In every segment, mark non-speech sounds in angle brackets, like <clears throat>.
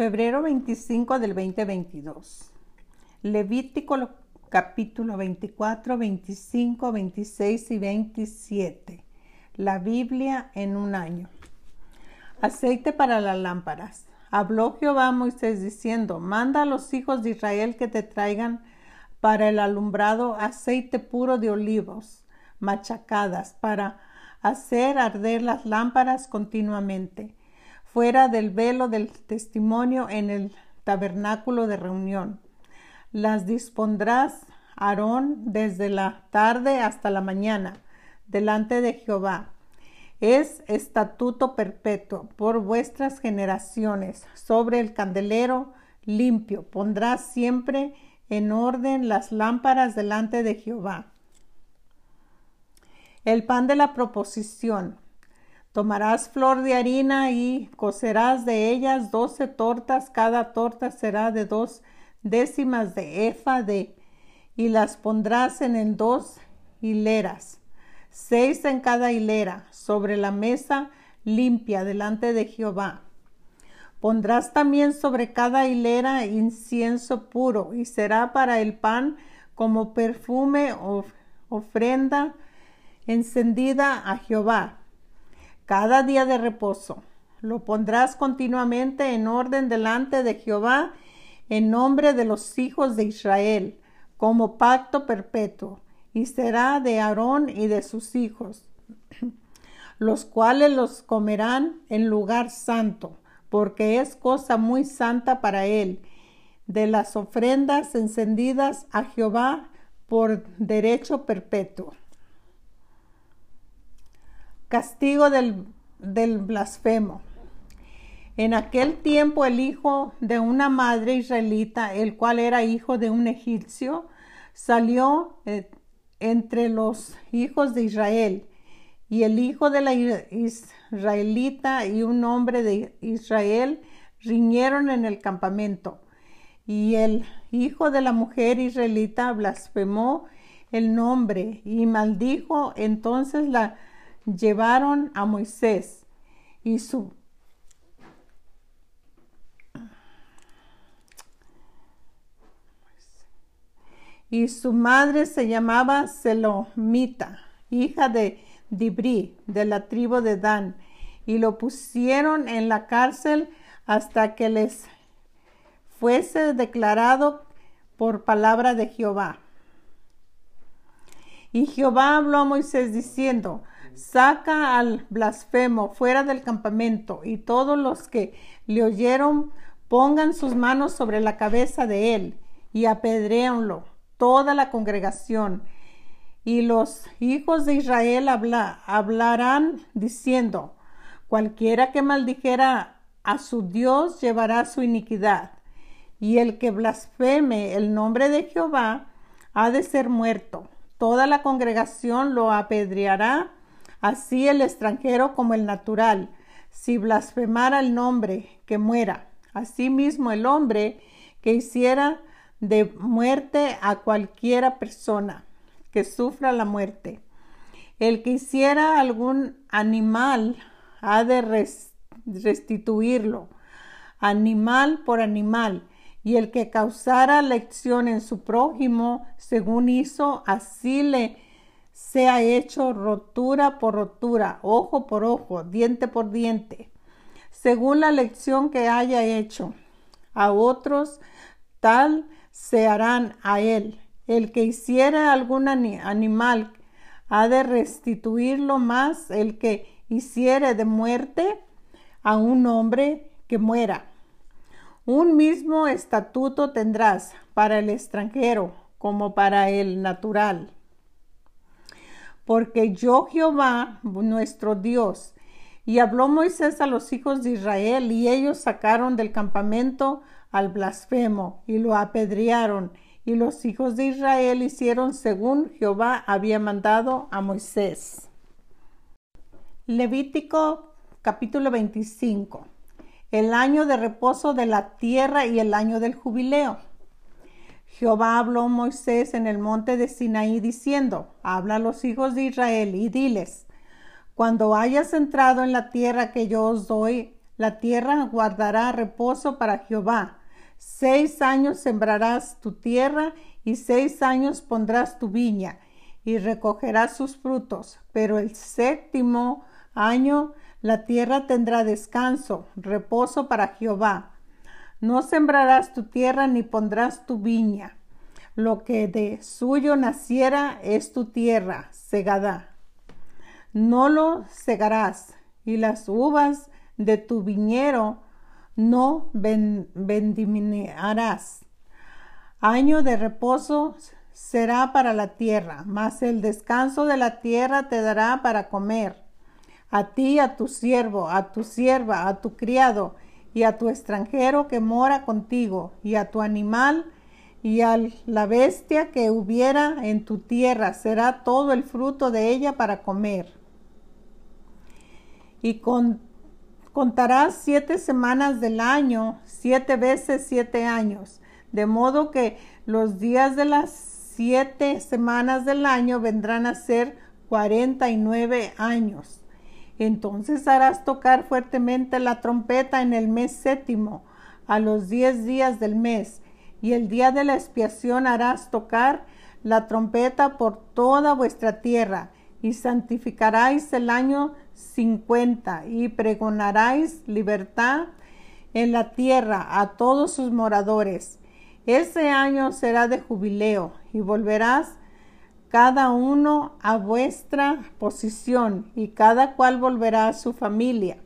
Febrero 25 del 2022. Levítico capítulo 24, 25, 26 y 27. La Biblia en un año. Aceite para las lámparas. Habló Jehová a Moisés diciendo, manda a los hijos de Israel que te traigan para el alumbrado aceite puro de olivos machacadas para hacer arder las lámparas continuamente fuera del velo del testimonio en el tabernáculo de reunión. Las dispondrás Aarón desde la tarde hasta la mañana delante de Jehová. Es estatuto perpetuo por vuestras generaciones. Sobre el candelero limpio pondrás siempre en orden las lámparas delante de Jehová. El pan de la proposición Tomarás flor de harina y cocerás de ellas doce tortas, cada torta será de dos décimas de efa de, y las pondrás en, dos hileras, seis en cada hilera, sobre la mesa limpia delante de Jehová. Pondrás también sobre cada hilera incienso puro, y será para el pan como perfume o ofrenda encendida a Jehová cada día de reposo. Lo pondrás continuamente en orden delante de Jehová en nombre de los hijos de Israel, como pacto perpetuo, y será de Aarón y de sus hijos, <clears throat> los cuales los comerán en lugar santo, porque es cosa muy santa para él, de las ofrendas encendidas a Jehová por derecho perpetuo. Castigo del, blasfemo. En aquel tiempo el hijo de una madre israelita, el cual era hijo de un egipcio, salió eh, entre los hijos de Israel. Y el hijo de la israelita y un hombre de Israel riñeron en el campamento. Y el hijo de la mujer israelita blasfemó el nombre y maldijo entonces la llevaron a Moisés y su y su madre se llamaba Selomita, hija de Dibri, de la tribu de Dan, y lo pusieron en la cárcel hasta que les fuese declarado por palabra de Jehová. Y Jehová habló a Moisés diciendo, saca al blasfemo fuera del campamento y todos los que le oyeron pongan sus manos sobre la cabeza de él y apedréanlo toda la congregación. Y los hijos de Israel hablarán diciendo, cualquiera que maldijera a su Dios llevará su iniquidad, y el que blasfeme el nombre de Jehová ha de ser muerto. Toda la congregación lo apedreará así el extranjero como el natural, si blasfemara el nombre, que muera. Asimismo el hombre que hiciera de muerte a cualquiera persona que sufra la muerte. El que hiciera algún animal ha de restituirlo, animal por animal, y el que causara lección en su prójimo, según hizo, así le sea hecho rotura por rotura, ojo por ojo, diente por diente, según la lección que haya hecho. A otros tal se harán a él. El que hiciera algún animal ha de restituirlo más el que hiciere de muerte a un hombre que muera. Un mismo estatuto tendrás para el extranjero como para el natural porque yo Jehová, nuestro Dios. Y habló Moisés a los hijos de Israel, y ellos sacaron del campamento al blasfemo, y lo apedrearon. Y los hijos de Israel hicieron según Jehová había mandado a Moisés. Levítico capítulo 25. El año de reposo de la tierra y el año del jubileo. Jehová habló a Moisés en el monte de Sinaí diciendo, habla a los hijos de Israel y diles, cuando hayas entrado en la tierra que yo os doy, la tierra guardará reposo para Jehová. Seis años sembrarás tu tierra y seis años pondrás tu viña y recogerás sus frutos. Pero el séptimo año la tierra tendrá descanso, reposo para Jehová. No sembrarás tu tierra ni pondrás tu viña. Lo que de suyo naciera es tu tierra, segada. No lo segarás, y las uvas de tu viñero no vendimiarás. Año de reposo será para la tierra, mas el descanso de la tierra te dará para comer. A ti, a tu siervo, a tu sierva, a tu criado y a tu extranjero que mora contigo, y a tu animal y a la bestia que hubiera en tu tierra, será todo el fruto de ella para comer. Y contarás siete semanas del año, siete veces siete años, de modo que los días de las siete semanas del año vendrán a ser cuarenta y nueve años. Entonces harás tocar fuertemente la trompeta en el mes séptimo, a los diez días del mes, y el día de la expiación harás tocar la trompeta por toda vuestra tierra, y santificaráis el año cincuenta, y pregonaráis libertad en la tierra a todos sus moradores. Ese año será de jubileo, y volverás cada uno a vuestra posición y cada cual volverá a su familia.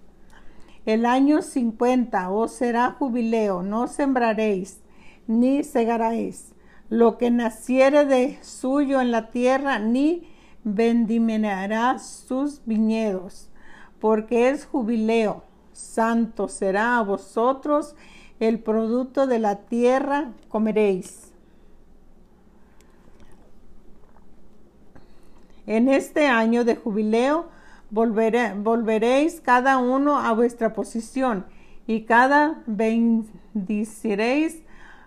El año cincuenta os será jubileo, no sembraréis ni segaréis lo que naciere de suyo en la tierra, ni vendimiará sus viñedos, porque es jubileo. Santo será a vosotros el producto de la tierra, comeréis. En este año de jubileo volveréis cada uno a vuestra posición y cada bendiciréis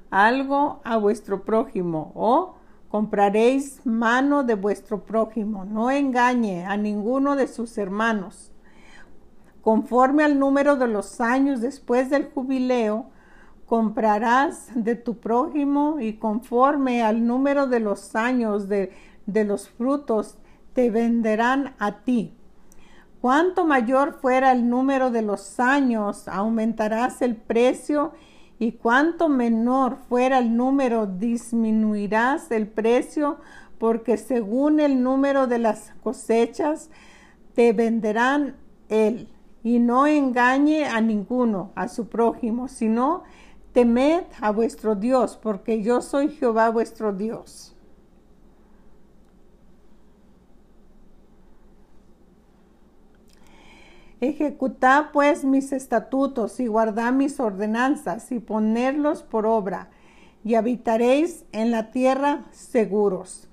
algo a vuestro prójimo o compraréis mano de vuestro prójimo. No engañe a ninguno de sus hermanos. Conforme al número de los años después del jubileo, comprarás de tu prójimo y conforme al número de los años de, de los frutos te venderán a ti. Cuanto mayor fuera el número de los años, aumentarás el precio y cuanto menor fuera el número, disminuirás el precio, porque según el número de las cosechas, te venderán él. Y no engañe a ninguno, a su prójimo, sino temed a vuestro Dios, porque yo soy Jehová vuestro Dios. Ejecutad pues mis estatutos y guardad mis ordenanzas y ponerlos por obra, y habitaréis en la tierra seguros.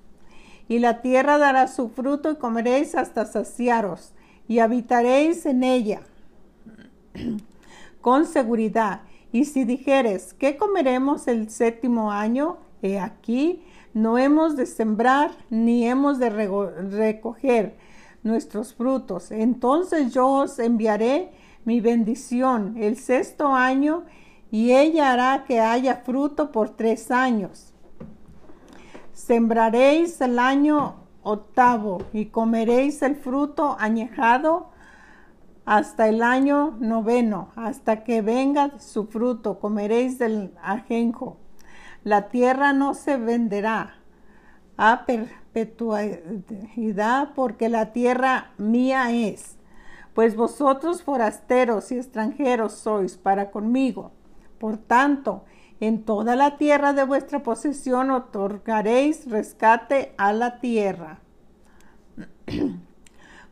Y la tierra dará su fruto y comeréis hasta saciaros, y habitaréis en ella con seguridad. Y si dijeres, ¿qué comeremos el séptimo año? He aquí, no hemos de sembrar ni hemos de recoger nuestros frutos. Entonces yo os enviaré mi bendición el sexto año y ella hará que haya fruto por tres años. Sembraréis el año octavo y comeréis el fruto añejado hasta el año noveno, hasta que venga su fruto, comeréis del ajenjo. La tierra no se venderá a perpetuidad, porque la tierra mía es. Pues vosotros forasteros y extranjeros sois para conmigo. Por tanto, en toda la tierra de vuestra posesión otorgaréis rescate a la tierra. <clears throat>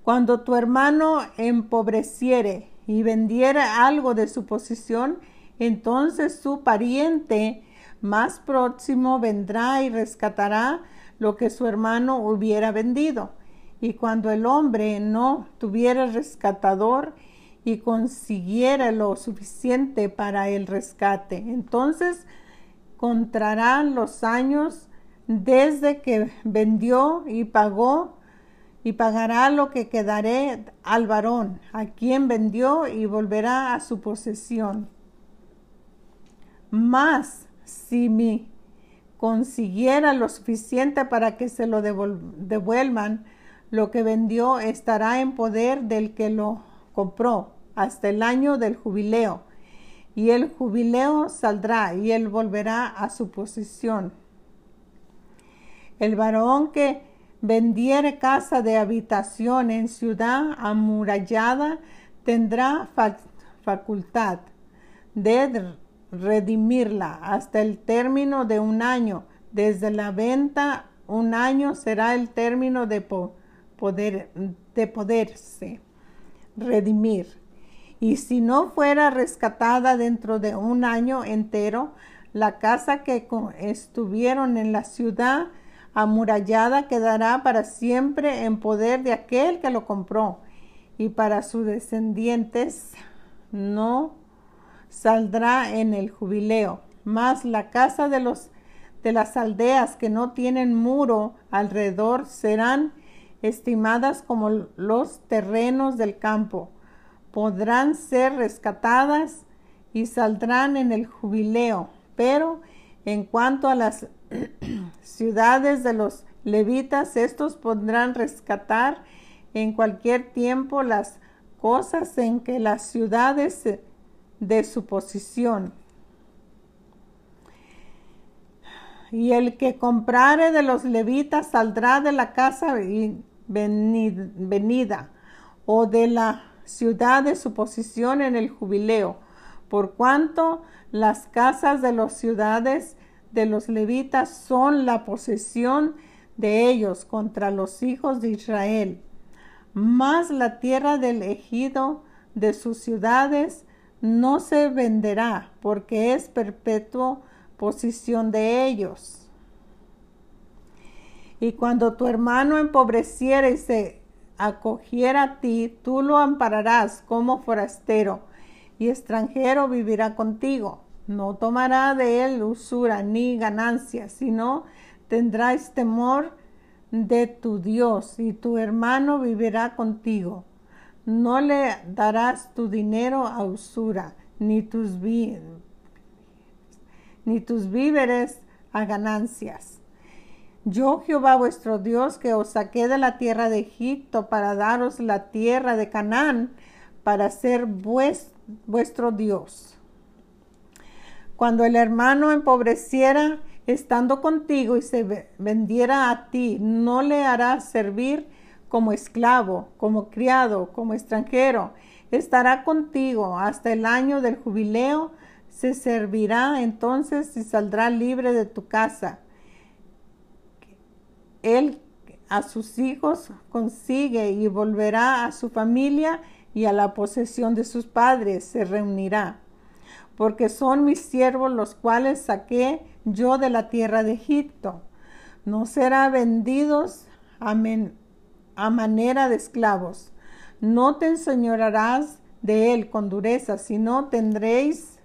Cuando tu hermano empobreciere y vendiera algo de su posesión, entonces su pariente más próximo vendrá y rescatará lo que su hermano hubiera vendido. Y cuando el hombre no tuviera rescatador y consiguiera lo suficiente para el rescate, entonces contarán los años desde que vendió y pagó y pagará lo que quedaré al varón, a quien vendió y volverá a su posesión. Mas si me consiguiera lo suficiente para que se lo devuelvan, lo que vendió estará en poder del que lo compró hasta el año del jubileo. Y el jubileo saldrá y él volverá a su posesión. El varón que vendiere casa de habitación en ciudad amurallada tendrá facultad de redimirla hasta el término de un año. Desde la venta, un año será el término de poder de poderse redimir. Y si no fuera rescatada dentro de un año entero, la casa que estuvieron en la ciudad amurallada quedará para siempre en poder de aquel que lo compró y para sus descendientes no saldrá en el jubileo. Mas la casa de los de las aldeas que no tienen muro alrededor serán estimadas como los terrenos del campo. Podrán ser rescatadas y saldrán en el jubileo. Pero en cuanto a las <clears throat> ciudades de los levitas, estos podrán rescatar en cualquier tiempo las cosas en que las ciudades de su posición. Y el que comprare de los levitas saldrá de la casa venida o de la ciudad de su posición en el jubileo, por cuanto las casas de las ciudades de los levitas son la posesión de ellos contra los hijos de Israel. Mas la tierra del ejido de sus ciudades no se venderá, porque es perpetua posición de ellos. Y cuando tu hermano empobreciera y se acogiera a ti, tú lo ampararás como forastero y extranjero vivirá contigo. No tomará de él usura ni ganancia, sino tendrás temor de tu Dios y tu hermano vivirá contigo no le darás tu dinero a usura, ni tus, ni tus víveres a ganancias. Yo Jehová vuestro Dios que os saqué de la tierra de Egipto para daros la tierra de Canaán para ser vuestro Dios. Cuando el hermano empobreciera estando contigo y se vendiera a ti, no le harás servir como esclavo, como criado, como extranjero. Estará contigo hasta el año del jubileo, se servirá entonces y saldrá libre de tu casa. Él a sus hijos consigue y volverá a su familia y a la posesión de sus padres se reunirá. Porque son mis siervos los cuales saqué yo de la tierra de Egipto. No será vendidos amén a manera de esclavos. No te enseñorarás de él con dureza, sino tendréis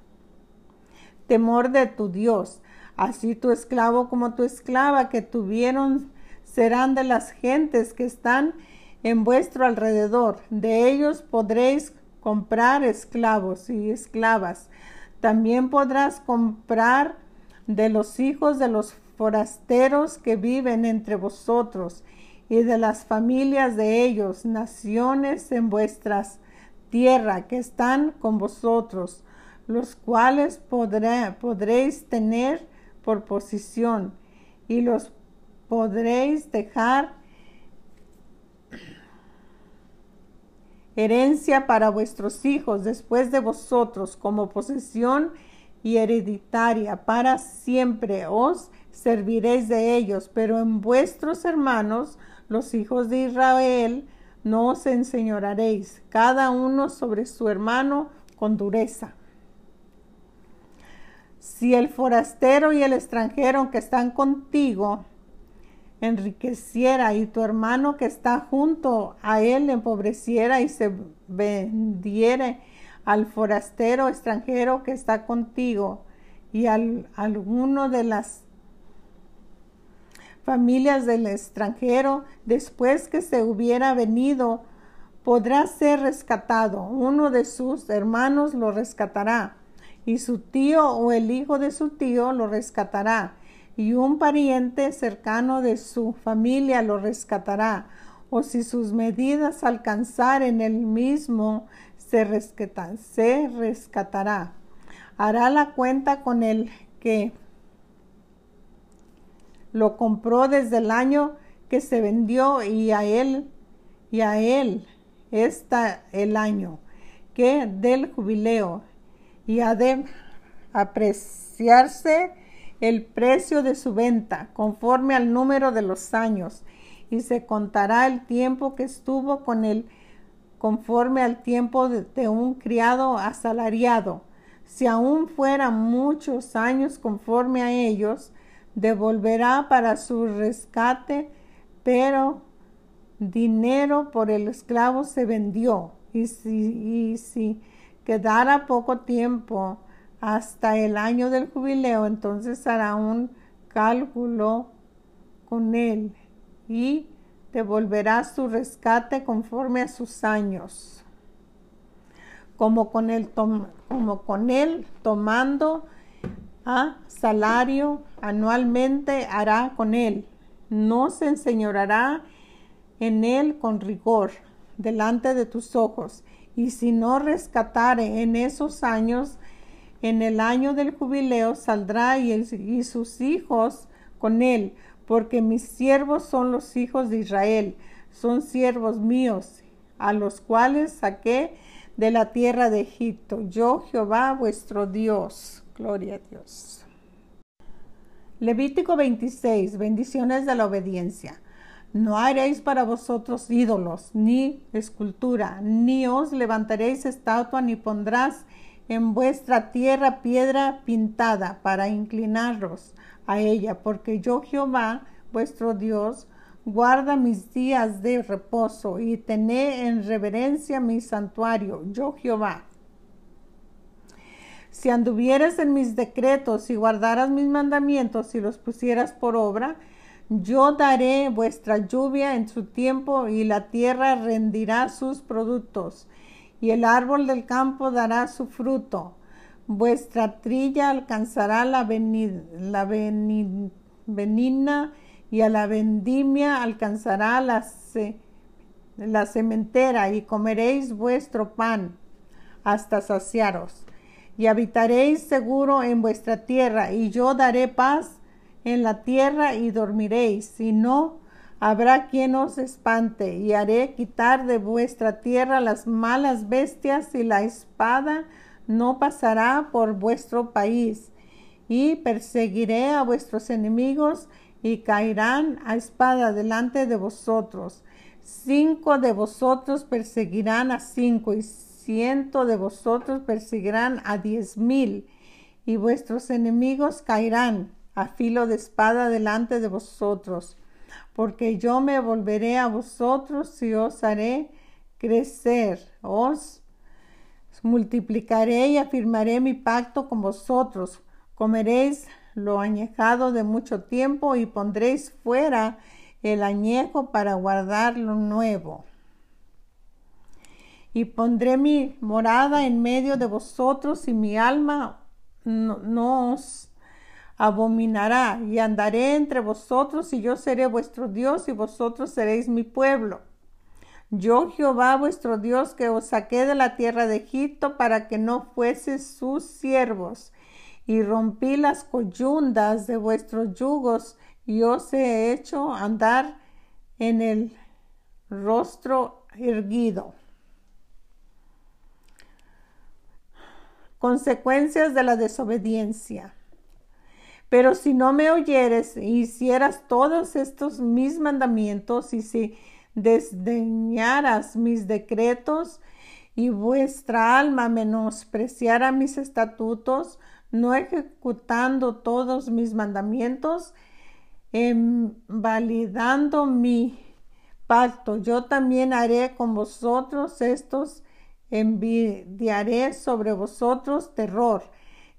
temor de tu Dios. Así tu esclavo como tu esclava que tuvieron serán de las gentes que están en vuestro alrededor. De ellos podréis comprar esclavos y esclavas. También podrás comprar de los hijos de los forasteros que viven entre vosotros y de las familias de ellos, naciones en vuestras tierra que están con vosotros, los cuales podréis tener por posición y los podréis dejar herencia para vuestros hijos después de vosotros como posesión y hereditaria. Para siempre os serviréis de ellos, pero en vuestros hermanos los hijos de Israel, no os enseñoraréis, cada uno sobre su hermano con dureza. Si el forastero y el extranjero que están contigo enriqueciera y tu hermano que está junto a él empobreciera y se vendiere al forastero extranjero que está contigo y al alguno de las familias del extranjero, después que se hubiera venido, podrá ser rescatado. Uno de sus hermanos lo rescatará, y su tío o el hijo de su tío lo rescatará, y un pariente cercano de su familia lo rescatará. O si sus medidas alcanzar en el mismo, se, se rescatará. Hará la cuenta con el que lo compró desde el año que se vendió y a él y a él está el año que del jubileo y ha de apreciarse el precio de su venta conforme al número de los años y se contará el tiempo que estuvo con él conforme al tiempo de, de un criado asalariado. Si aún fueran muchos años conforme a ellos, devolverá para su rescate, pero dinero por el esclavo se vendió. Y si, si quedara poco tiempo hasta el año del jubileo, entonces hará un cálculo con él y devolverá su rescate conforme a sus años. Como con él, como con él tomando a salario anualmente hará con él. No se enseñorará en él con rigor delante de tus ojos. Y si no rescatare en esos años, en el año del jubileo saldrá y, y sus hijos con él, porque mis siervos son los hijos de Israel, son siervos míos, a los cuales saqué de la tierra de Egipto. Yo Jehová vuestro Dios. Gloria a Dios. Levítico 26. Bendiciones de la obediencia. No haréis para vosotros ídolos, ni escultura, ni os levantaréis estatua, ni pondrás en vuestra tierra piedra pintada para inclinaros a ella, porque yo Jehová, vuestro Dios, guarda mis días de reposo y tené en reverencia mi santuario, yo Jehová. Si anduvieras en mis decretos y guardaras mis mandamientos y los pusieras por obra, yo daré vuestra lluvia en su tiempo y la tierra rendirá sus productos y el árbol del campo dará su fruto. Vuestra trilla alcanzará la, la benigna y a la vendimia alcanzará la, la cementera y comeréis vuestro pan hasta saciaros y habitaréis seguro en vuestra tierra, y yo daré paz en la tierra y dormiréis, y no habrá quien os espante, y haré quitar de vuestra tierra las malas bestias, y la espada no pasará por vuestro país, y perseguiré a vuestros enemigos, y caerán a espada delante de vosotros. Cinco de vosotros perseguirán a cinco, ciento de vosotros perseguirán a diez mil, y vuestros enemigos caerán a filo de espada delante de vosotros, porque yo me volveré a vosotros y os haré crecer, os multiplicaré y afirmaré mi pacto con vosotros, comeréis lo añejado de mucho tiempo y pondréis fuera el añejo para guardar lo nuevo y pondré mi morada en medio de vosotros y mi alma no, os abominará y andaré entre vosotros y yo seré vuestro Dios y vosotros seréis mi pueblo. Yo Jehová vuestro Dios que os saqué de la tierra de Egipto para que no fueseis sus siervos y rompí las coyundas de vuestros yugos y os he hecho andar en el rostro erguido. Consecuencias de la desobediencia. Pero si no me oyeres e hicieras todos estos mis mandamientos y si desdeñaras mis decretos y vuestra alma menospreciara mis estatutos, no ejecutando todos mis mandamientos, validando mi pacto, yo también haré con vosotros estos envidiaré sobre vosotros terror,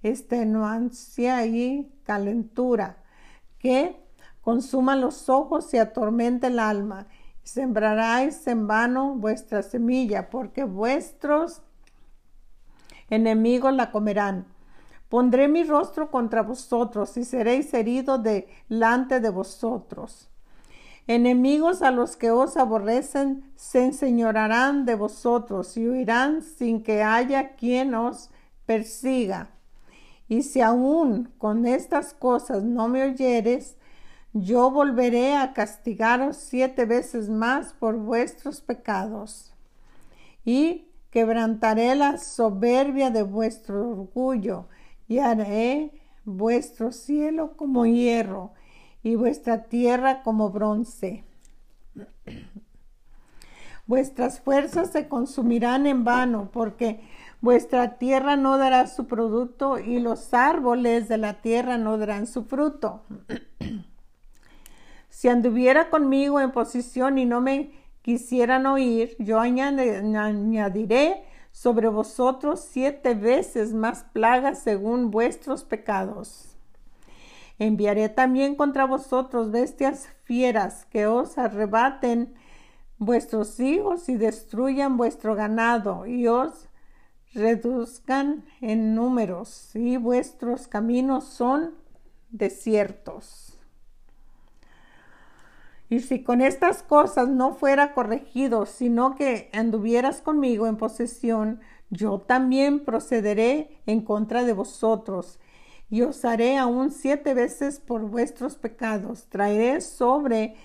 extenuancia y calentura, que consuma los ojos y atormente el alma. Sembraráis en vano vuestra semilla, porque vuestros enemigos la comerán. Pondré mi rostro contra vosotros y seréis heridos delante de vosotros. Enemigos a los que os aborrecen se enseñorarán de vosotros y huirán sin que haya quien os persiga. Y si aún con estas cosas no me oyeres, yo volveré a castigaros siete veces más por vuestros pecados. Y quebrantaré la soberbia de vuestro orgullo y haré vuestro cielo como hierro y vuestra tierra como bronce. Vuestras fuerzas se consumirán en vano, porque vuestra tierra no dará su producto y los árboles de la tierra no darán su fruto. <clears throat> si anduviera conmigo en posición y no me quisieran oír, yo añadiré sobre vosotros siete veces más plagas según vuestros pecados. Enviaré también contra vosotros bestias fieras que os arrebaten vuestros hijos y destruyan vuestro ganado y os reduzcan en números y vuestros caminos son desiertos. Y si con estas cosas no fuera corregido, sino que anduvieras conmigo en posesión, yo también procederé en contra de vosotros y os haré aún siete veces por vuestros pecados. Traeré sobre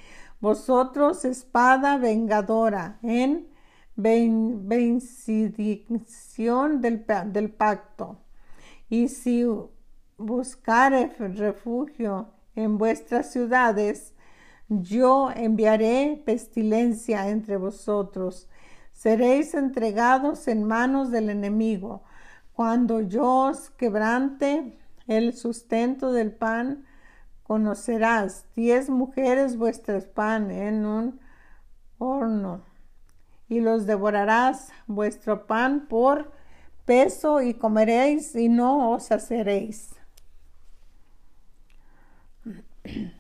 vosotros espada vengadora en vencidición del, del pacto. Y si buscare refugio en vuestras ciudades, yo enviaré pestilencia entre vosotros. Seréis entregados en manos del enemigo. Cuando yo os quebrante el sustento del pan, conocerás diez mujeres vuestras pan en un horno y los devorarás vuestro pan por peso y comeréis y no os haceréis. <clears throat>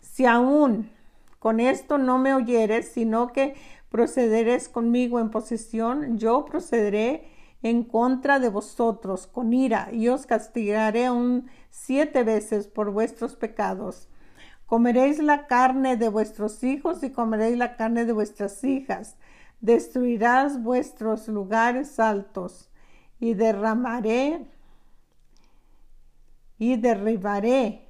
Si aún con esto no me oyeres, sino que procederes conmigo en posesión, yo procederé en contra de vosotros con ira y os castigaré aún siete veces por vuestros pecados. Comeréis la carne de vuestros hijos y comeréis la carne de vuestras hijas. Destruirás vuestros lugares altos y derramaré y derribaré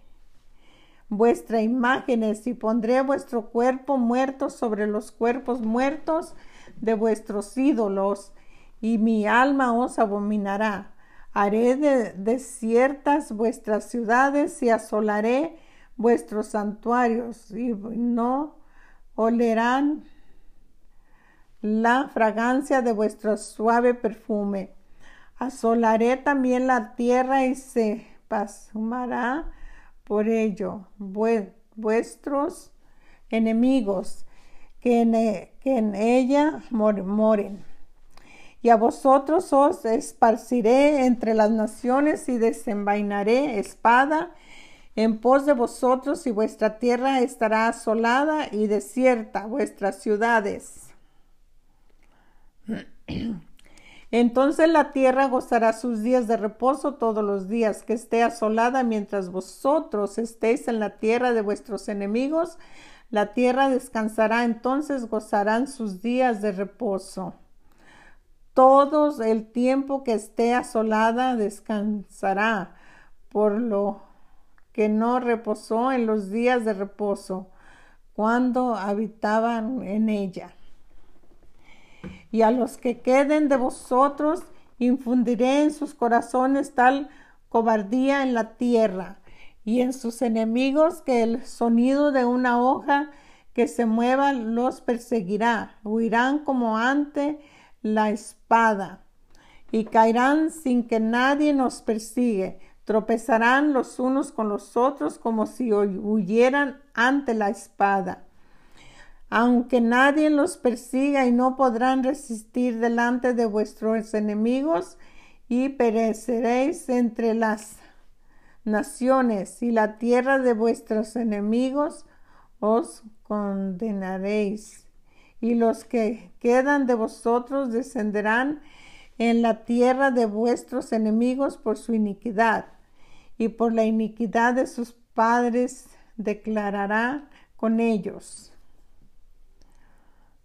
vuestras imágenes y pondré vuestro cuerpo muerto sobre los cuerpos muertos de vuestros ídolos y mi alma os abominará. Haré desiertas vuestras ciudades y asolaré vuestros santuarios y no olerán la fragancia de vuestro suave perfume. Asolaré también la tierra y se pasmará por ello, vuestros enemigos que en, e, que en ella moren. Y a vosotros os esparciré entre las naciones y desenvainaré espada en pos de vosotros y vuestra tierra estará asolada y desierta, vuestras ciudades. <clears throat> Entonces la tierra gozará sus días de reposo todos los días que esté asolada mientras vosotros estéis en la tierra de vuestros enemigos. La tierra descansará, entonces gozarán sus días de reposo. Todos el tiempo que esté asolada descansará, por lo que no reposó en los días de reposo, cuando habitaban en ella. Y a los que queden de vosotros infundiré en sus corazones tal cobardía en la tierra y en sus enemigos que el sonido de una hoja que se mueva los perseguirá, huirán como ante la espada y caerán sin que nadie nos persigue, tropezarán los unos con los otros como si huyeran ante la espada aunque nadie los persiga y no podrán resistir delante de vuestros enemigos y pereceréis entre las naciones y la tierra de vuestros enemigos os condenaréis. Y los que quedan de vosotros descenderán en la tierra de vuestros enemigos por su iniquidad y por la iniquidad de sus padres declarará con ellos.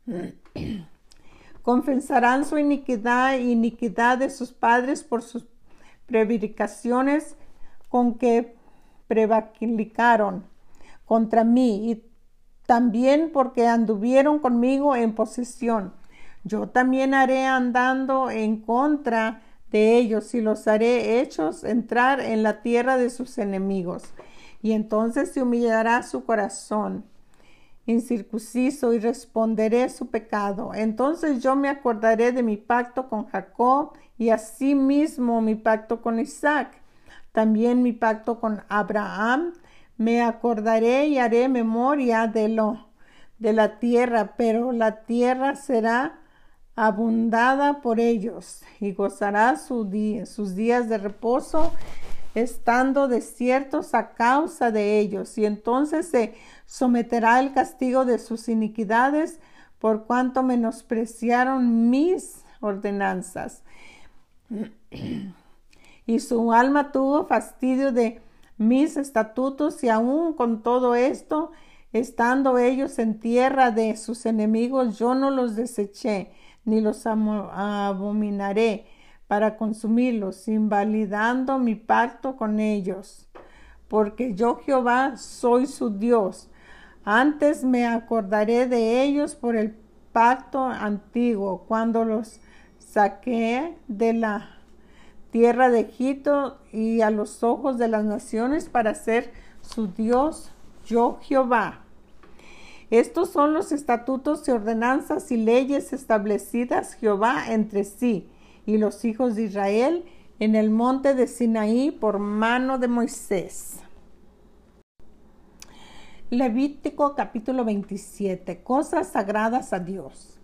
<clears throat> Confesarán su iniquidad y iniquidad de sus padres por sus prevaricaciones con que prevaricaron contra mí y también porque anduvieron conmigo en posesión. Yo también haré andando en contra de ellos y los haré hechos entrar en la tierra de sus enemigos. Y entonces se humillará su corazón incircunciso y responderé su pecado. Entonces yo me acordaré de mi pacto con Jacob y asimismo mi pacto con Isaac. También mi pacto con Abraham. Me acordaré y haré memoria de lo de la tierra, pero la tierra será abundada por ellos y gozará sus días de reposo estando desiertos a causa de ellos y entonces se someterá el castigo de sus iniquidades por cuanto menospreciaron mis ordenanzas. <clears throat> Y su alma tuvo fastidio de mis estatutos y aún con todo esto, estando ellos en tierra de sus enemigos, yo no los deseché ni los abominaré para consumirlos, invalidando mi pacto con ellos. Porque yo Jehová soy su Dios. Antes me acordaré de ellos por el pacto antiguo, cuando los saqué de la tierra de Egipto y a los ojos de las naciones para ser su Dios, yo Jehová. Estos son los estatutos y ordenanzas y leyes establecidas Jehová entre sí y los hijos de Israel en el monte de Sinaí por mano de Moisés. Levítico capítulo 27. Cosas sagradas a Dios.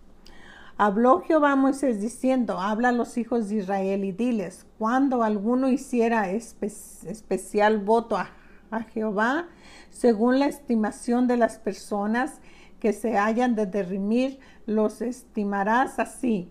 Habló Jehová a Moisés diciendo, habla a los hijos de Israel y diles, cuando alguno hiciera especial voto a, a Jehová, según la estimación de las personas que se hayan de derrimir, los estimarás así.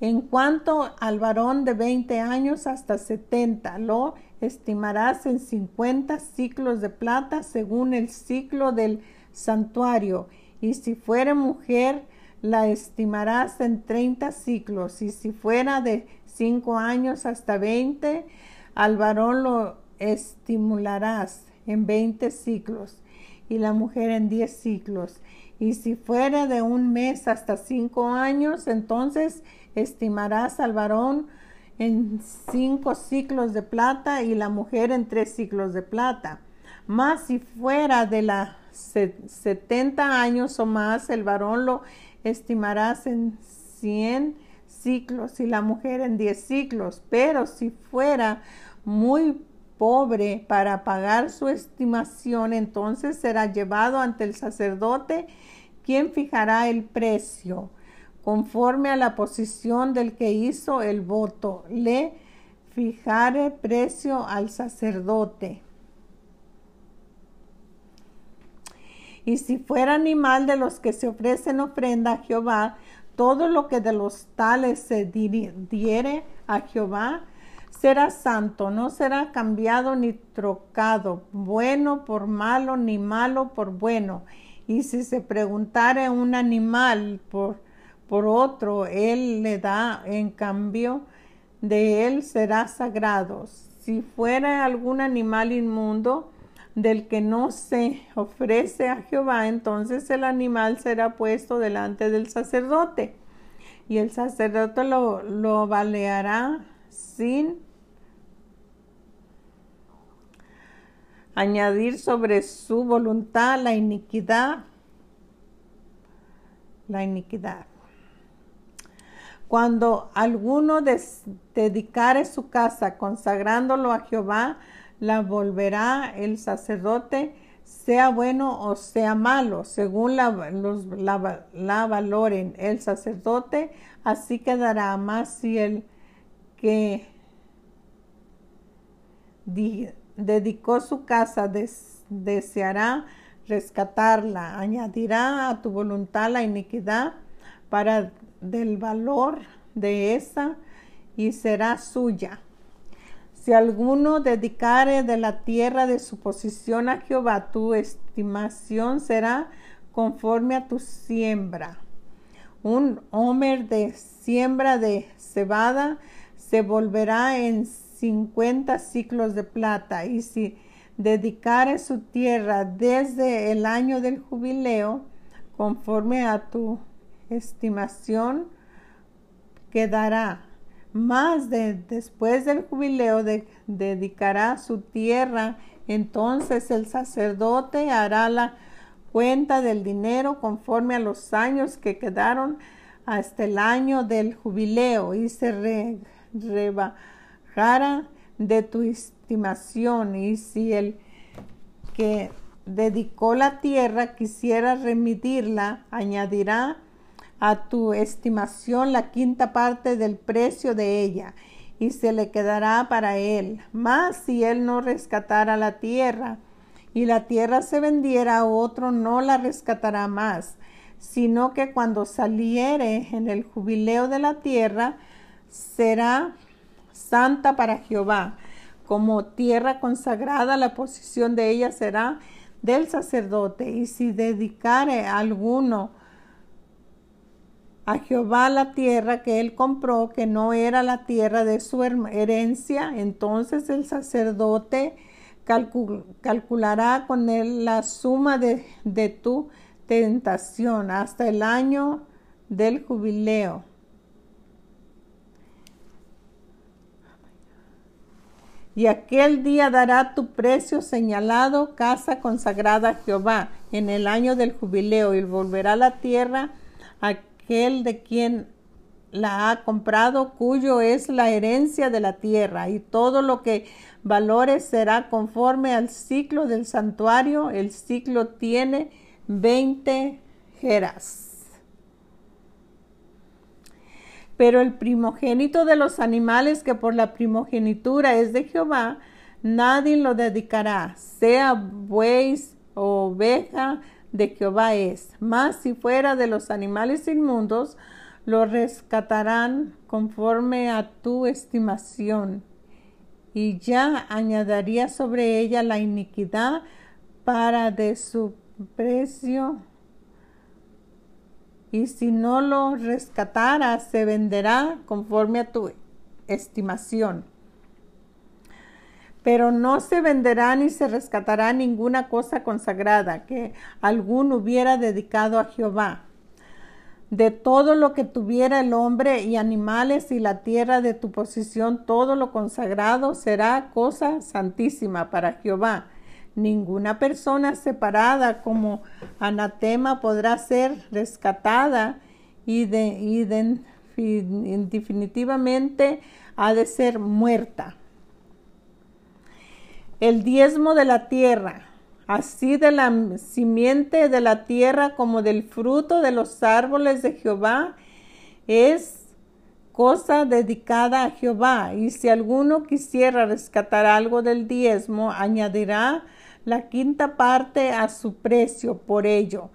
En cuanto al varón de 20 años hasta 70, lo estimarás en 50 ciclos de plata según el ciclo del santuario. Y si fuere mujer, la estimarás en 30 ciclos. Y si fuera de 5 años hasta 20, al varón lo estimularás en 20 ciclos y la mujer en 10 ciclos. Y si fuera de un mes hasta 5 años, entonces estimarás al varón en 5 ciclos de plata y la mujer en 3 ciclos de plata. Más si fuera de la 70 años o más, el varón lo estimarás en 100 ciclos y la mujer en 10 ciclos. Pero si fuera muy pobre para pagar su estimación, entonces será llevado ante el sacerdote, quien fijará el precio conforme a la posición del que hizo el voto. Le fijare precio al sacerdote. Y si fuera animal de los que se ofrecen ofrenda a Jehová, todo lo que de los tales se diere a Jehová, será santo, no será cambiado ni trocado, bueno por malo, ni malo por bueno. Y si se preguntare un animal por, por otro, él le da en cambio de él será sagrado. Si fuera algún animal inmundo del que no se ofrece a Jehová, entonces el animal será puesto delante del sacerdote y el sacerdote lo, lo baleará sin añadir sobre su voluntad la iniquidad, la iniquidad. Cuando alguno dedicare su casa consagrándolo a Jehová, la volverá el sacerdote, sea bueno o sea malo, según la, la valoren el sacerdote, así quedará más si el que dedicó su casa, deseará rescatarla, añadirá a tu voluntad la iniquidad para del valor de esa y será suya. Si alguno dedicare de la tierra de su posición a Jehová, tu estimación será conforme a tu siembra. Un homer de siembra de cebada se volverá en cincuenta ciclos de plata, y si dedicare su tierra desde el año del jubileo, conforme a tu estimación, quedará más de después del jubileo dedicará su tierra, entonces el sacerdote hará la cuenta del dinero conforme a los años que quedaron hasta el año del jubileo y se rebajara de tu estimación. Y si el que dedicó la tierra quisiera remitirla, añadirá a tu estimación la quinta parte del precio de ella, y se le quedará para él. Mas si él no rescatara la tierra, y la tierra se vendiera a otro, no la rescatará más, sino que cuando saliere en el jubileo de la tierra, será santa para Jehová. Como tierra consagrada, la posición de ella será del sacerdote. Y si dedicare a alguno a Jehová la tierra que él compró, que no era la tierra de su herencia, entonces el sacerdote calculará con él la suma de, de tu tentación hasta el año del jubileo. Y aquel día dará tu precio señalado, casa consagrada a Jehová, en el año del jubileo, y volverá la tierra a aquel de quien la ha comprado, cuyo es la herencia de la tierra, y todo lo que valores será conforme al ciclo del santuario. El ciclo tiene 20 jeras. Pero el primogénito de los animales que por la primogenitura es de Jehová, nadie lo dedicará, sea buey oveja, de Jehová es. Mas si fuera de los animales inmundos, lo rescatarán conforme a tu estimación. Y ya añadiría sobre ella la iniquidad para de su precio. Y si no lo rescatara, se venderá conforme a tu estimación pero no se venderá ni se rescatará ninguna cosa consagrada que algún hubiera dedicado a Jehová. De todo lo que tuviera el hombre y animales y la tierra de tu posición, todo lo consagrado será cosa santísima para Jehová. Ninguna persona separada como anatema podrá ser rescatada y, y definitivamente ha de ser muerta el diezmo de la tierra, así de la simiente de la tierra como del fruto de los árboles de Jehová, es cosa dedicada a Jehová. Y si alguno quisiera rescatar algo del diezmo, añadirá la quinta parte a su precio por ello.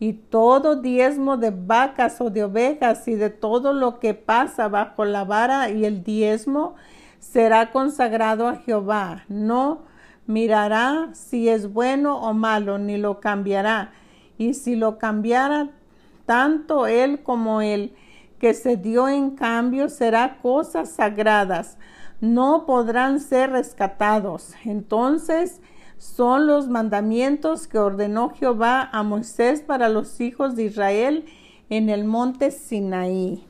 Y todo diezmo de vacas o de ovejas y de todo lo que pasa bajo la vara y el diezmo será consagrado a Jehová. No mirará si es bueno o malo, ni lo cambiará. Y si lo cambiara, tanto él como él que se dio en cambio será cosas sagradas, no podrán ser rescatados. Entonces son los mandamientos que ordenó Jehová a Moisés para los hijos de Israel en el monte Sinaí.